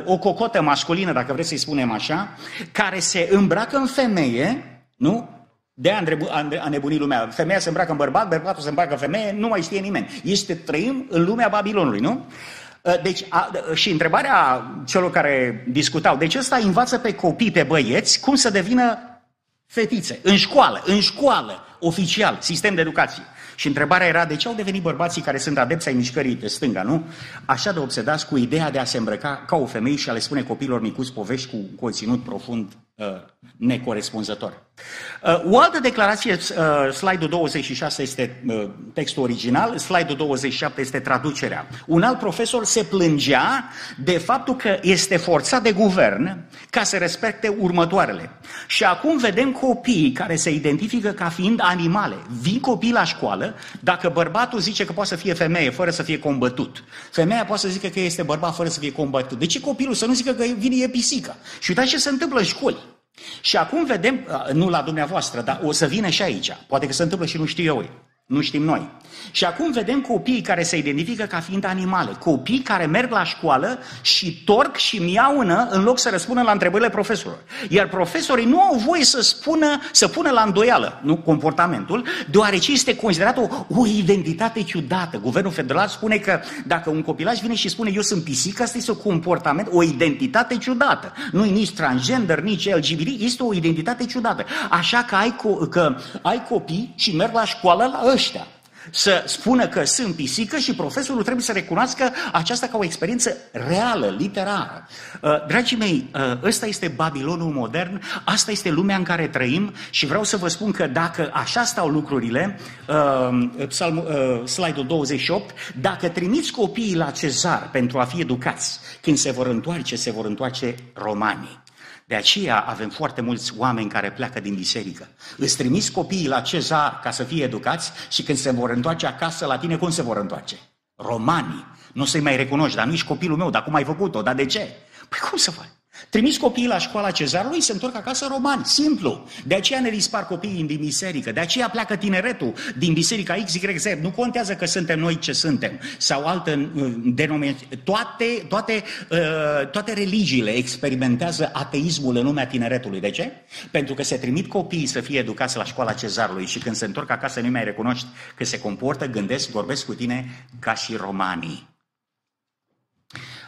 A: o cocotă masculină, dacă vreți să-i spunem așa, care se îmbracă în femeie, nu? De a, a nebunit lumea. Femeia se îmbracă în bărbat, bărbatul se îmbracă în femeie, nu mai știe nimeni. Este trăim în lumea Babilonului, nu? Ă, deci, a, și întrebarea celor care discutau, deci ăsta învață pe copii, pe băieți, cum să devină fetițe, în școală, în școală, oficial, sistem de educație. Și întrebarea era de ce au devenit bărbații care sunt adepți ai mișcării de stânga, nu? Așa de obsedați cu ideea de a se îmbrăca ca o femeie și a le spune copiilor micuți povești cu conținut profund uh, necorespunzător. Uh, o altă declarație, uh, slide-ul 26 este uh, textul original, slide-ul 27 este traducerea. Un alt profesor se plângea de faptul că este forțat de guvern ca să respecte următoarele. Și acum vedem copii care se identifică ca fiind animale. Vin copii la școală, dacă bărbatul zice că poate să fie femeie fără să fie combătut, femeia poate să zică că este bărbat fără să fie combătut. De ce copilul să nu zică că vine e pisică? Și uitați ce se întâmplă în școli. Și acum vedem, nu la dumneavoastră, dar o să vină și aici. Poate că se întâmplă și nu știu eu. Nu știm noi. Și acum vedem copii care se identifică ca fiind animale. Copii care merg la școală și torc și miaună în loc să răspundă la întrebările profesorilor. Iar profesorii nu au voie să spună, să pună la îndoială nu, comportamentul, deoarece este considerat o, o identitate ciudată. Guvernul federal spune că dacă un copilaj vine și spune eu sunt pisică, asta este un comportament, o identitate ciudată. Nu e nici transgender, nici LGBT, este o identitate ciudată. Așa că ai, co- că ai copii și merg la școală la ăștia să spună că sunt pisică și profesorul trebuie să recunoască aceasta ca o experiență reală, literară. Uh, dragii mei, uh, ăsta este Babilonul modern, asta este lumea în care trăim și vreau să vă spun că dacă așa stau lucrurile, uh, slide-ul 28, dacă trimiți copiii la cezar pentru a fi educați, când se vor întoarce, se vor întoarce romanii. De aceea avem foarte mulți oameni care pleacă din biserică. Îți trimis copiii la cezar ca să fie educați și când se vor întoarce acasă la tine, cum se vor întoarce? Romanii. Nu o să-i mai recunoști, dar nu ești copilul meu, dar cum ai făcut-o, dar de ce? Păi cum să faci? Trimis copiii la școala cezarului, se întorc acasă romani, simplu. De aceea ne dispar copiii din biserică, de aceea pleacă tineretul din biserica XYZ. Nu contează că suntem noi ce suntem sau altă uh, denominație. Toate, toate, uh, toate religiile experimentează ateismul în lumea tineretului. De ce? Pentru că se trimit copiii să fie educați la școala cezarului și când se întorc acasă nu mai recunoști că se comportă, gândesc, vorbesc cu tine ca și romanii.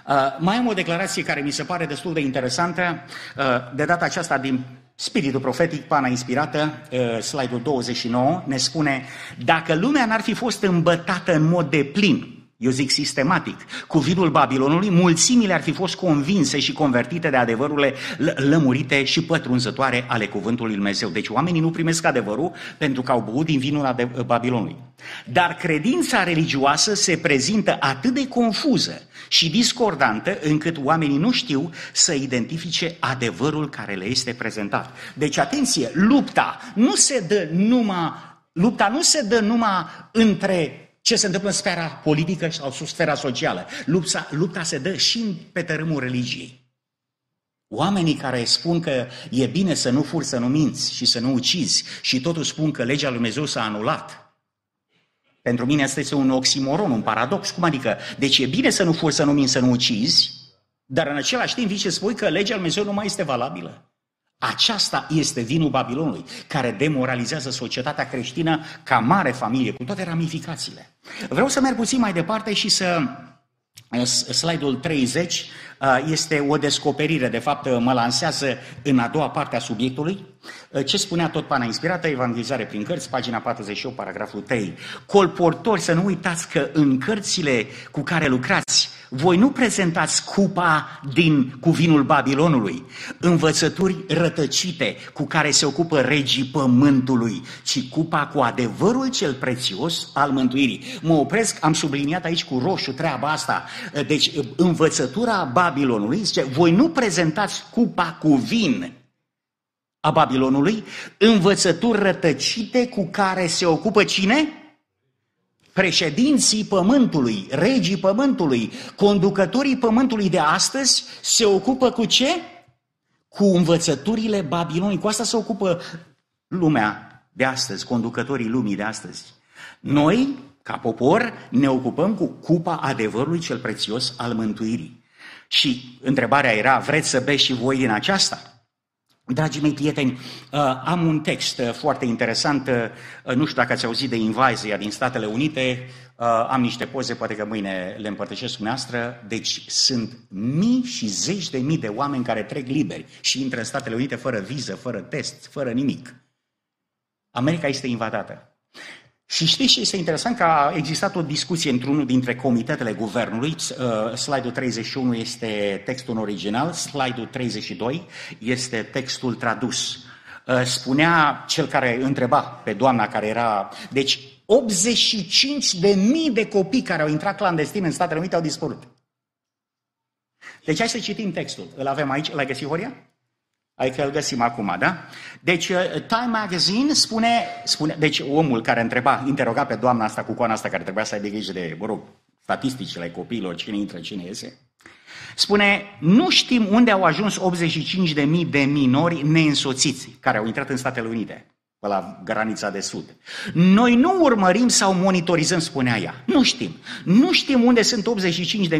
A: Uh, mai am o declarație care mi se pare destul de interesantă, uh, de data aceasta din Spiritul profetic, pana inspirată, uh, slide-ul 29, ne spune dacă lumea n-ar fi fost îmbătată în mod de plin eu zic sistematic, cu vidul Babilonului, mulțimile ar fi fost convinse și convertite de adevărurile lămurite și pătrunzătoare ale cuvântului Lui Dumnezeu. Deci oamenii nu primesc adevărul pentru că au băut din vinul Babilonului. Dar credința religioasă se prezintă atât de confuză și discordantă încât oamenii nu știu să identifice adevărul care le este prezentat. Deci atenție, lupta nu se dă numai, lupta nu se dă numai între ce se întâmplă în sfera politică sau sfera socială. Lupta, lupta se dă și pe tărâmul religiei. Oamenii care spun că e bine să nu furi, să nu minți și să nu ucizi și totuși spun că legea lui Dumnezeu s-a anulat. Pentru mine asta este un oximoron, un paradox. Cum adică? Deci e bine să nu furi, să nu minți, să nu ucizi, dar în același timp vii și spui că legea lui Dumnezeu nu mai este valabilă. Aceasta este vinul Babilonului, care demoralizează societatea creștină ca mare familie, cu toate ramificațiile. Vreau să merg puțin mai departe și să uh, slide-ul 30 uh, este o descoperire, de fapt uh, mă lansează în a doua parte a subiectului. Ce spunea tot pana inspirată, evangelizare prin cărți, pagina 48, paragraful 3. Colportori, să nu uitați că în cărțile cu care lucrați, voi nu prezentați cupa din cuvinul Babilonului, învățături rătăcite cu care se ocupă regii pământului, ci cupa cu adevărul cel prețios al mântuirii. Mă opresc, am subliniat aici cu roșu treaba asta. Deci, învățătura Babilonului zice, voi nu prezentați cupa cu vin a Babilonului, învățături rătăcite cu care se ocupă cine? președinții pământului, regii pământului, conducătorii pământului de astăzi se ocupă cu ce? Cu învățăturile Babilonului. Cu asta se ocupă lumea de astăzi, conducătorii lumii de astăzi. Noi, ca popor, ne ocupăm cu cupa adevărului cel prețios al mântuirii. Și întrebarea era, vreți să beți și voi din aceasta? Dragii mei prieteni, uh, am un text uh, foarte interesant, uh, nu știu dacă ați auzit de invazia din Statele Unite, am niște poze, poate că mâine le împărtășesc cu noastră, deci sunt mii și zeci de mii de oameni care trec liberi și intră în Statele Unite fără viză, fără test, fără nimic. America este invadată. Și știți ce este interesant? Că a existat o discuție într-unul dintre comitetele guvernului. Uh, slide-ul 31 este textul original, slide-ul 32 este textul tradus. Uh, spunea cel care întreba pe doamna care era... Deci 85 de mii de copii care au intrat clandestin în Statele Unite au dispărut. Deci hai să citim textul. Îl avem aici, l-ai găsit, Horia? Adică îl găsim acum, da? Deci uh, Time Magazine spune, spune, deci omul care întreba, interoga pe doamna asta cu coana asta care trebuia să aibă grijă de, mă rog, statisticile copiilor, cine intră, cine iese, spune, nu știm unde au ajuns 85.000 de minori neînsoțiți care au intrat în Statele Unite pe la granița de sud. Noi nu urmărim sau monitorizăm, spunea ea. Nu știm. Nu știm unde sunt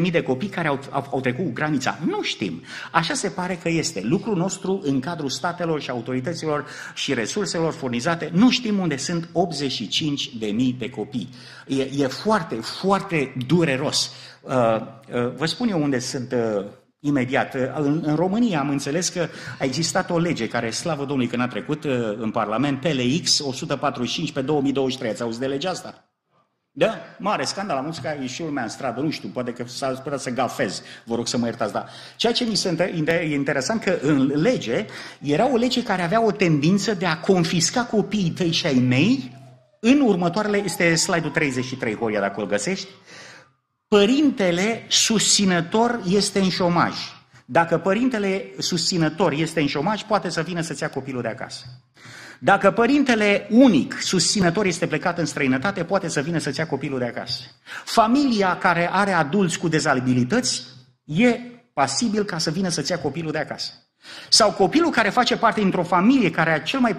A: 85.000 de copii care au, au, au trecut granița. Nu știm. Așa se pare că este. Lucrul nostru în cadrul statelor și autorităților și resurselor furnizate, nu știm unde sunt 85.000 de copii. E, e foarte, foarte dureros. Uh, uh, vă spun eu unde sunt uh, imediat. În, în România am înțeles că a existat o lege care, slavă Domnului, când a trecut uh, în Parlament, PLX 145 pe 2023. Ați auzit de legea asta? Da? Mare scandal, am auzit că și lumea în stradă, nu știu, poate că s-a sperat să gafez, vă rog să mă iertați, dar ceea ce mi se interesant că în lege era o lege care avea o tendință de a confisca copiii tăi și ai mei în următoarele, este slide-ul 33, Horia, dacă îl găsești, părintele susținător este în șomaj. Dacă părintele susținător este în șomaj, poate să vină să-ți ia copilul de acasă. Dacă părintele unic susținător este plecat în străinătate, poate să vină să-ți ia copilul de acasă. Familia care are adulți cu dezabilități e pasibil ca să vină să-ți ia copilul de acasă. Sau copilul care face parte dintr-o familie care are cel, mai,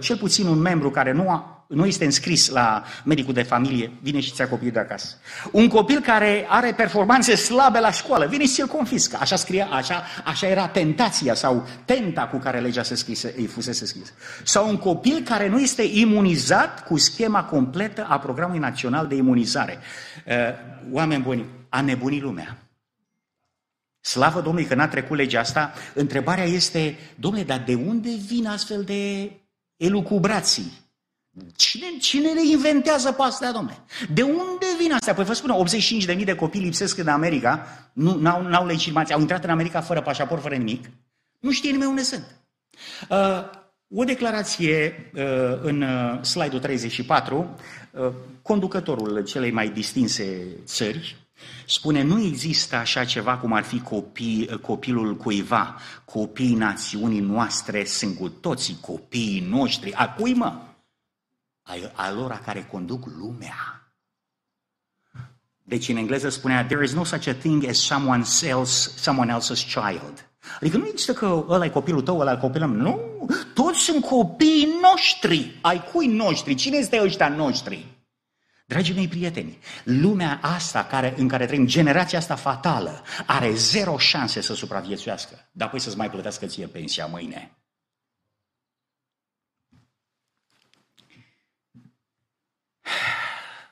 A: cel puțin un membru care nu a nu este înscris la medicul de familie, vine și ți-a copilul de acasă. Un copil care are performanțe slabe la școală, vine și ți-l confiscă. Așa, scria, așa, așa era tentația sau tenta cu care legea se scrise, îi fusese scrisă. Sau un copil care nu este imunizat cu schema completă a Programului Național de Imunizare. Uh, oameni buni, a nebunit lumea. Slavă Domnului că n-a trecut legea asta. Întrebarea este, domnule, dar de unde vin astfel de elucubrații? Cine, cine le inventează pe astea, domnule? De unde vin astea? Păi vă spun, 85.000 de copii lipsesc în America, nu, n-au, n-au legitimație, au intrat în America fără pașaport, fără nimic. Nu știe nimeni unde sunt. Uh, o declarație uh, în uh, slide-ul 34, uh, conducătorul celei mai distinse țări spune nu există așa ceva cum ar fi copii, copilul cuiva. Copiii națiunii noastre sunt cu toții copiii noștri. A cui mă? A lor care conduc lumea. Deci în engleză spunea, there is no such a thing as someone, else, someone else's child. Adică nu există că ăla e copilul tău, ăla e copilul meu. Nu, toți sunt copiii noștri. Ai cui noștri? Cine este ăștia noștri? Dragii mei prieteni, lumea asta care, în care trăim, generația asta fatală, are zero șanse să supraviețuiască, dar apoi să-ți mai plătească ție pensia mâine.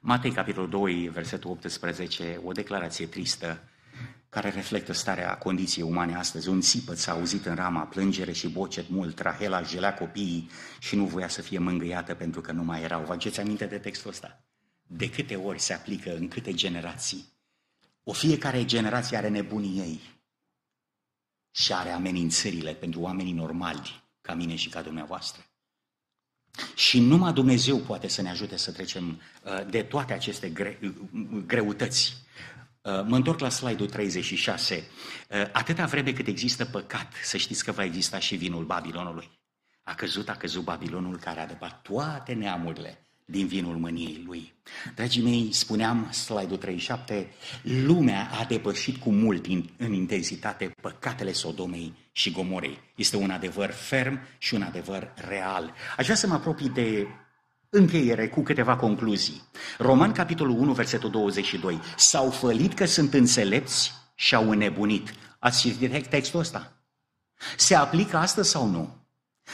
A: Matei, capitolul 2, versetul 18, o declarație tristă care reflectă starea condiției umane astăzi. Un țipăt s-a auzit în rama, plângere și bocet mult, Rahela jelea copiii și nu voia să fie mângâiată pentru că nu mai erau. Vă aduceți aminte de textul ăsta? De câte ori se aplică, în câte generații? O fiecare generație are nebunii ei și are amenințările pentru oamenii normali, ca mine și ca dumneavoastră. Și numai Dumnezeu poate să ne ajute să trecem uh, de toate aceste gre- uh, greutăți. Uh, mă întorc la slide-ul 36. Atâta vreme cât există păcat, să știți că va exista și vinul Babilonului. A căzut, a căzut Babilonul care a dăpat toate neamurile din vinul mâniei lui. Dragii mei, spuneam, slide-ul 37, lumea a depășit cu mult în, în intensitate păcatele Sodomei și Gomorei. Este un adevăr ferm și un adevăr real. Aș vrea să mă apropii de încheiere cu câteva concluzii. Roman, capitolul 1, versetul 22. S-au fălit că sunt înțelepți și au înnebunit. Ați citit textul ăsta? Se aplică astăzi sau nu?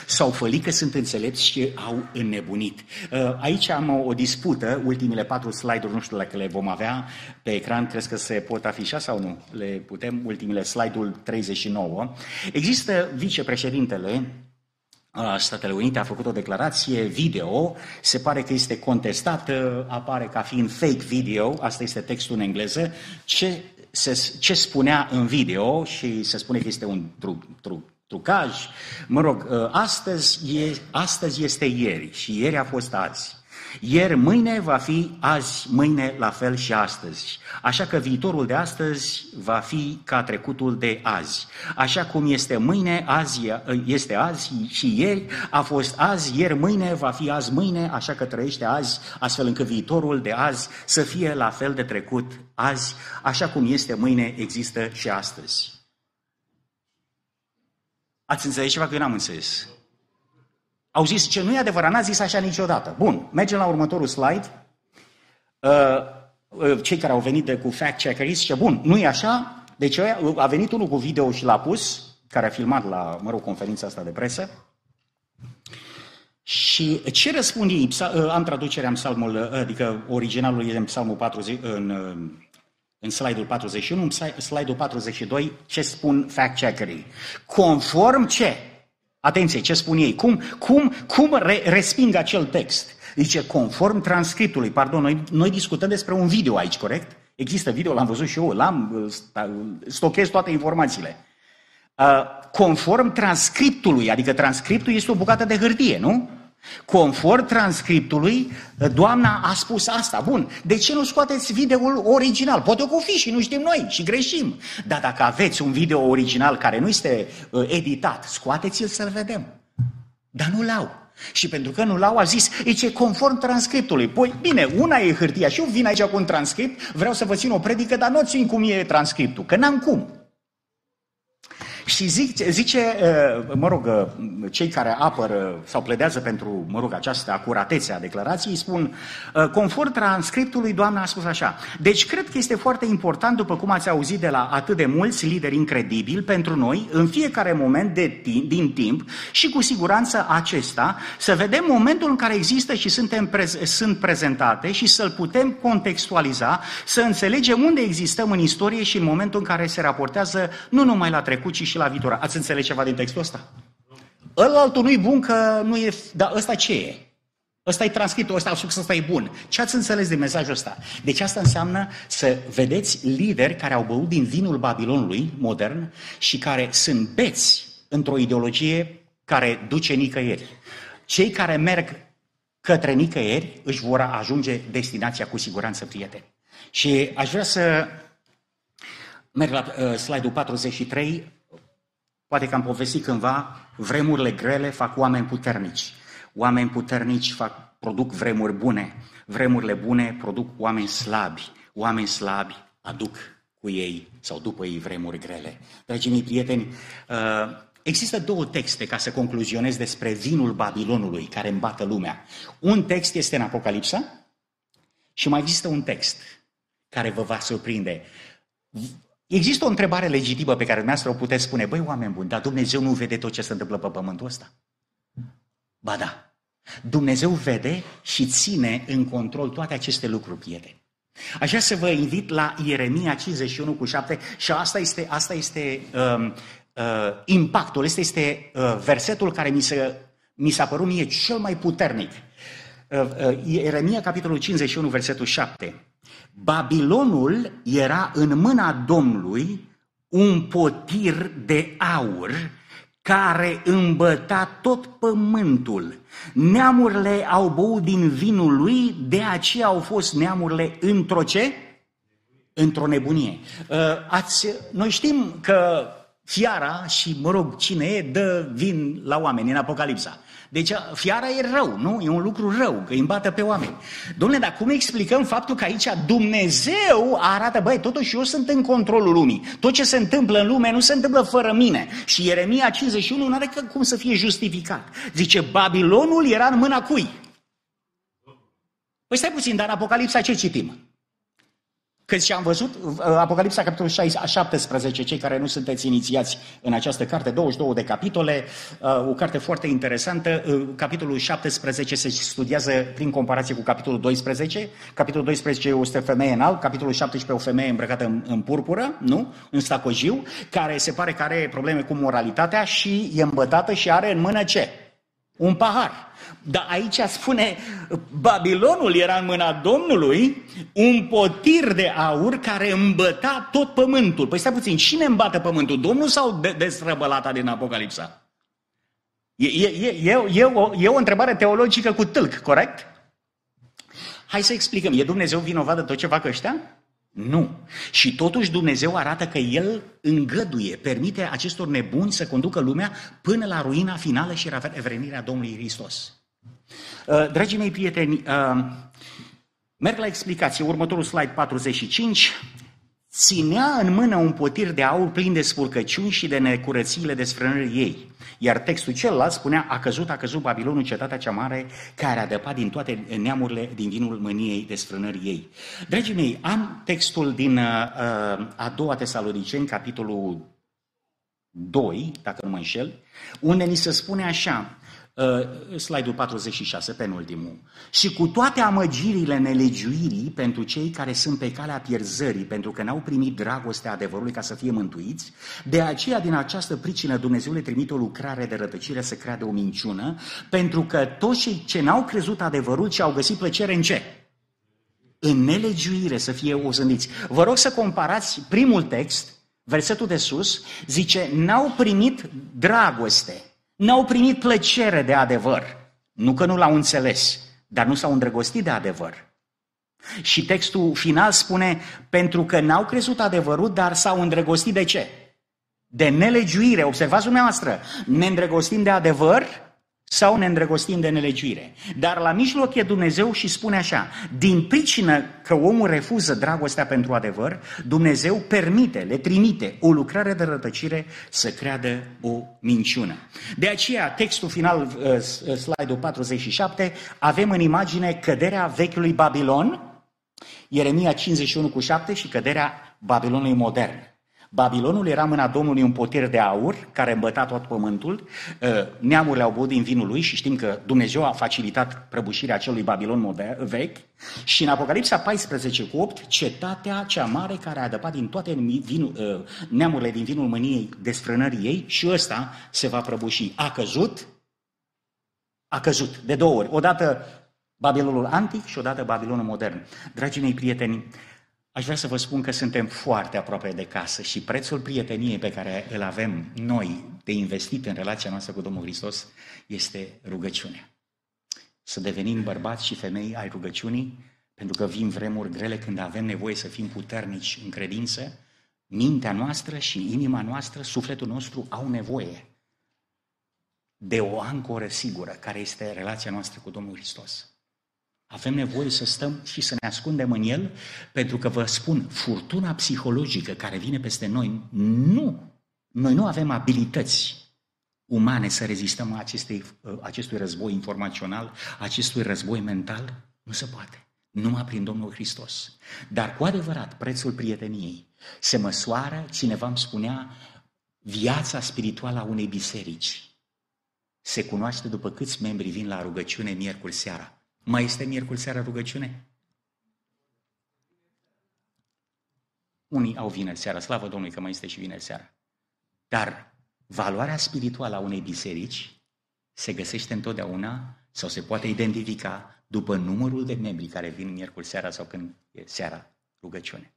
A: S-au fălit că sunt înțelepți și au înnebunit. Uh, aici am o, o dispută, ultimele patru slide-uri, nu știu dacă le vom avea pe ecran, crezi că se pot afișa sau nu? Le putem, ultimele slide-ul 39. Există vicepreședintele Statele Unite a făcut o declarație video, se pare că este contestată, apare ca fiind fake video, asta este textul în engleză, ce, se, ce spunea în video și se spune că este un truc, truc trucaj. Mă rog, ă, astăzi, e, astăzi este ieri și ieri a fost azi. Ieri, mâine va fi azi, mâine la fel și astăzi. Așa că viitorul de astăzi va fi ca trecutul de azi. Așa cum este mâine, azi este azi și ieri a fost azi, ieri mâine va fi azi mâine, așa că trăiește azi, astfel încât viitorul de azi să fie la fel de trecut azi, așa cum este mâine, există și astăzi. Ați înțeles ceva că eu n-am înțeles. Au zis ce nu e adevărat, n-a zis așa niciodată. Bun, mergem la următorul slide. Uh, uh, cei care au venit de cu fact checker zice, bun, nu e așa, deci a venit unul cu video și l-a pus, care a filmat la, mă rog, conferința asta de presă. Și ce răspund ei? Uh, am traducerea în psalmul, adică originalul e în psalmul 40, în în slide-ul 41, în slide-ul 42, ce spun fact-checkerii. Conform ce? Atenție, ce spun ei? Cum, cum, cum re, resping acel text? Zice, conform transcriptului. Pardon, noi, noi discutăm despre un video aici, corect? Există video, l-am văzut și eu, l-am, stochez toate informațiile. Uh, conform transcriptului, adică transcriptul este o bucată de hârtie, nu? Conform transcriptului, doamna a spus asta. Bun, de ce nu scoateți videoul original? Poate o fi și nu știm noi și greșim. Dar dacă aveți un video original care nu este uh, editat, scoateți-l să-l vedem. Dar nu l-au. Și pentru că nu l-au, a zis, e ce conform transcriptului. Păi, bine, una e hârtia și eu vin aici cu un transcript, vreau să vă țin o predică, dar nu țin cum e transcriptul, că n-am cum. Și zice, zice, mă rog, cei care apără sau pledează pentru, mă rog, această acuratețe a declarației, spun, conform transcriptului, doamna a spus așa. Deci cred că este foarte important, după cum ați auzit de la atât de mulți lideri incredibili, pentru noi, în fiecare moment de timp, din timp și cu siguranță acesta, să vedem momentul în care există și suntem prez- sunt prezentate și să-l putem contextualiza, să înțelegem unde existăm în istorie și în momentul în care se raportează nu numai la trecut, ci și la viitor. Ați înțeles ceva din textul ăsta? Ălaltul nu-i bun că nu e... Dar ăsta ce e? Ăsta e transcriptul, ăsta spus ăsta e bun. Ce ați înțeles din mesajul ăsta? Deci asta înseamnă să vedeți lideri care au băut din vinul Babilonului modern și care sunt beți într-o ideologie care duce nicăieri. Cei care merg către nicăieri își vor ajunge destinația cu siguranță, prieteni. Și aș vrea să merg la uh, slide-ul 43. Poate că am povestit cândva, vremurile grele fac oameni puternici. Oameni puternici fac, produc vremuri bune. Vremurile bune produc oameni slabi. Oameni slabi aduc cu ei sau după ei vremuri grele. Dragii mei prieteni, uh, Există două texte ca să concluzionez despre vinul Babilonului care îmbată lumea. Un text este în Apocalipsa și mai există un text care vă va surprinde. Există o întrebare legitimă pe care dumneavoastră o puteți spune, băi, oameni buni, dar Dumnezeu nu vede tot ce se întâmplă pe pământul ăsta? Ba da. Dumnezeu vede și ține în control toate aceste lucruri, prieteni. Aș vrea să vă invit la Ieremia 51 cu 7 și asta este, asta este um, uh, impactul, este, este uh, versetul care mi, se, mi s-a părut mie cel mai puternic. Uh, uh, Ieremia, capitolul 51, versetul 7. Babilonul era în mâna Domnului un potir de aur care îmbăta tot pământul. Neamurile au băut din vinul lui, de aceea au fost neamurile într-o ce? Într-o nebunie. Uh, ați, noi știm că fiara și, mă rog, cine e, dă vin la oameni în Apocalipsa. Deci fiara e rău, nu? E un lucru rău, că îi îmbată pe oameni. Domnule, dar cum explicăm faptul că aici Dumnezeu arată, băi, totuși eu sunt în controlul lumii. Tot ce se întâmplă în lume nu se întâmplă fără mine. Și Ieremia 51 nu are cum să fie justificat. Zice, Babilonul era în mâna cui? Păi stai puțin, dar în Apocalipsa ce citim? Când și am văzut uh, Apocalipsa, capitolul 17, cei care nu sunteți inițiați în această carte, 22 de capitole, uh, o carte foarte interesantă. Uh, capitolul 17 se studiază prin comparație cu capitolul 12. Capitolul 12 este o femeie în alb, capitolul 17 o femeie îmbrăcată în, în purpură, nu? În stacojiu, care se pare că are probleme cu moralitatea și e îmbătată și are în mână ce? Un pahar. Dar aici spune, Babilonul era în mâna Domnului, un potir de aur care îmbăta tot pământul. Păi stai puțin, cine îmbată pământul? Domnul sau destrăbălata din Apocalipsa? E, e, e, e, e, o, e o întrebare teologică cu tâlc, corect? Hai să explicăm. E Dumnezeu vinovat de tot ce fac ăștia? Nu. Și totuși Dumnezeu arată că El îngăduie, permite acestor nebuni să conducă lumea până la ruina finală și revenirea Domnului Hristos. Uh, dragii mei prieteni, uh, merg la explicație. Următorul slide 45. Ținea în mână un potir de aur plin de spurcăciuni și de necurățiile desfrânării ei. Iar textul celălalt spunea, a căzut, a căzut Babilonul, cetatea cea mare, care a dăpat din toate neamurile din vinul mâniei desfrânării ei. Dragii mei, am textul din uh, a doua Tesaloniceni, capitolul 2, dacă nu mă înșel, unde ni se spune așa, Uh, slide-ul 46, penultimul. Și cu toate amăgirile nelegiuirii pentru cei care sunt pe calea pierzării, pentru că n-au primit dragostea adevărului ca să fie mântuiți, de aceea din această pricină Dumnezeu le trimite o lucrare de rătăcire să creadă o minciună, pentru că toți cei ce n-au crezut adevărul și au găsit plăcere în ce? În nelegiuire să fie osândiți. Vă rog să comparați primul text, versetul de sus, zice, n-au primit dragoste N-au primit plăcere de adevăr. Nu că nu l-au înțeles, dar nu s-au îndrăgostit de adevăr. Și textul final spune, pentru că n-au crezut adevărul, dar s-au îndrăgostit de ce? De nelegiuire. Observați dumneavoastră, ne îndrăgostim de adevăr sau ne îndrăgostim de nelegiuire. Dar la mijloc e Dumnezeu și spune așa, din pricină că omul refuză dragostea pentru adevăr, Dumnezeu permite, le trimite o lucrare de rătăcire să creadă o minciună. De aceea, textul final, uh, uh, slide-ul 47, avem în imagine căderea vechiului Babilon, Ieremia 51 cu 7 și căderea Babilonului modern. Babilonul era mâna Domnului un potir de aur care îmbăta tot pământul, ă, neamurile au băut din vinul lui și știm că Dumnezeu a facilitat prăbușirea acelui Babilon modern, vechi și în Apocalipsa 14 cu 8, cetatea cea mare care a adăpat din toate vinul, ă, neamurile din vinul mâniei desfrânării ei și ăsta se va prăbuși. A căzut, a căzut de două ori. Odată Babilonul antic și odată Babilonul modern. Dragii mei prieteni, Aș vrea să vă spun că suntem foarte aproape de casă și prețul prieteniei pe care îl avem noi de investit în relația noastră cu Domnul Hristos este rugăciunea. Să devenim bărbați și femei ai rugăciunii, pentru că vin vremuri grele când avem nevoie să fim puternici în credință, mintea noastră și inima noastră, sufletul nostru au nevoie de o ancoră sigură, care este relația noastră cu Domnul Hristos. Avem nevoie să stăm și să ne ascundem în el, pentru că vă spun, furtuna psihologică care vine peste noi, nu, noi nu avem abilități umane să rezistăm acestei, acestui război informațional, acestui război mental, nu se poate. Numai prin Domnul Hristos. Dar cu adevărat, prețul prieteniei se măsoară, cineva îmi spunea, viața spirituală a unei biserici se cunoaște după câți membri vin la rugăciune miercuri seara. Mai este miercuri seara rugăciune? Unii au vineri seara, slavă Domnului că mai este și vineri seara. Dar valoarea spirituală a unei biserici se găsește întotdeauna sau se poate identifica după numărul de membri care vin miercuri seara sau când e seara rugăciune.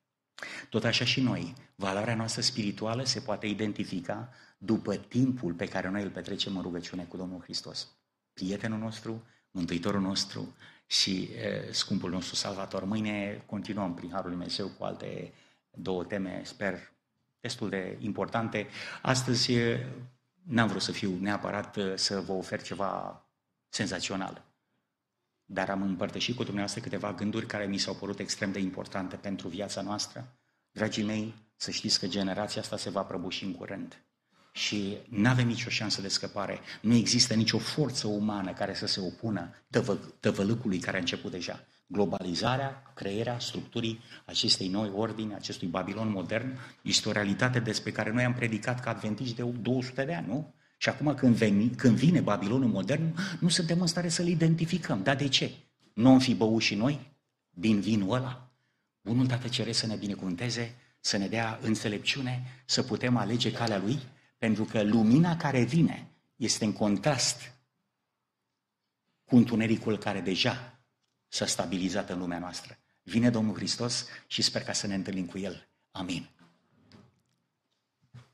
A: Tot așa și noi, valoarea noastră spirituală se poate identifica după timpul pe care noi îl petrecem în rugăciune cu Domnul Hristos. Prietenul nostru, Mântuitorul nostru și e, scumpul nostru Salvator. Mâine continuăm prin Harul Dumnezeu cu alte două teme, sper, destul de importante. Astăzi n-am vrut să fiu neapărat să vă ofer ceva senzațional, dar am împărtășit cu dumneavoastră câteva gânduri care mi s-au părut extrem de importante pentru viața noastră. Dragii mei, să știți că generația asta se va prăbuși în curând și nu avem nicio șansă de scăpare. Nu există nicio forță umană care să se opună tăvă, tăvălâcului care a început deja. Globalizarea, crearea structurii acestei noi ordini, acestui Babilon modern, este o realitate despre care noi am predicat ca adventiști de 200 de ani, nu? Și acum când, veni, când vine Babilonul modern, nu suntem în stare să-l identificăm. Dar de ce? Nu am fi băut și noi din vinul ăla? Bunul Tată Ceresc să ne binecuvânteze, să ne dea înțelepciune, să putem alege calea Lui pentru că lumina care vine este în contrast cu întunericul care deja s-a stabilizat în lumea noastră. Vine Domnul Hristos și sper ca să ne întâlnim cu El. Amin.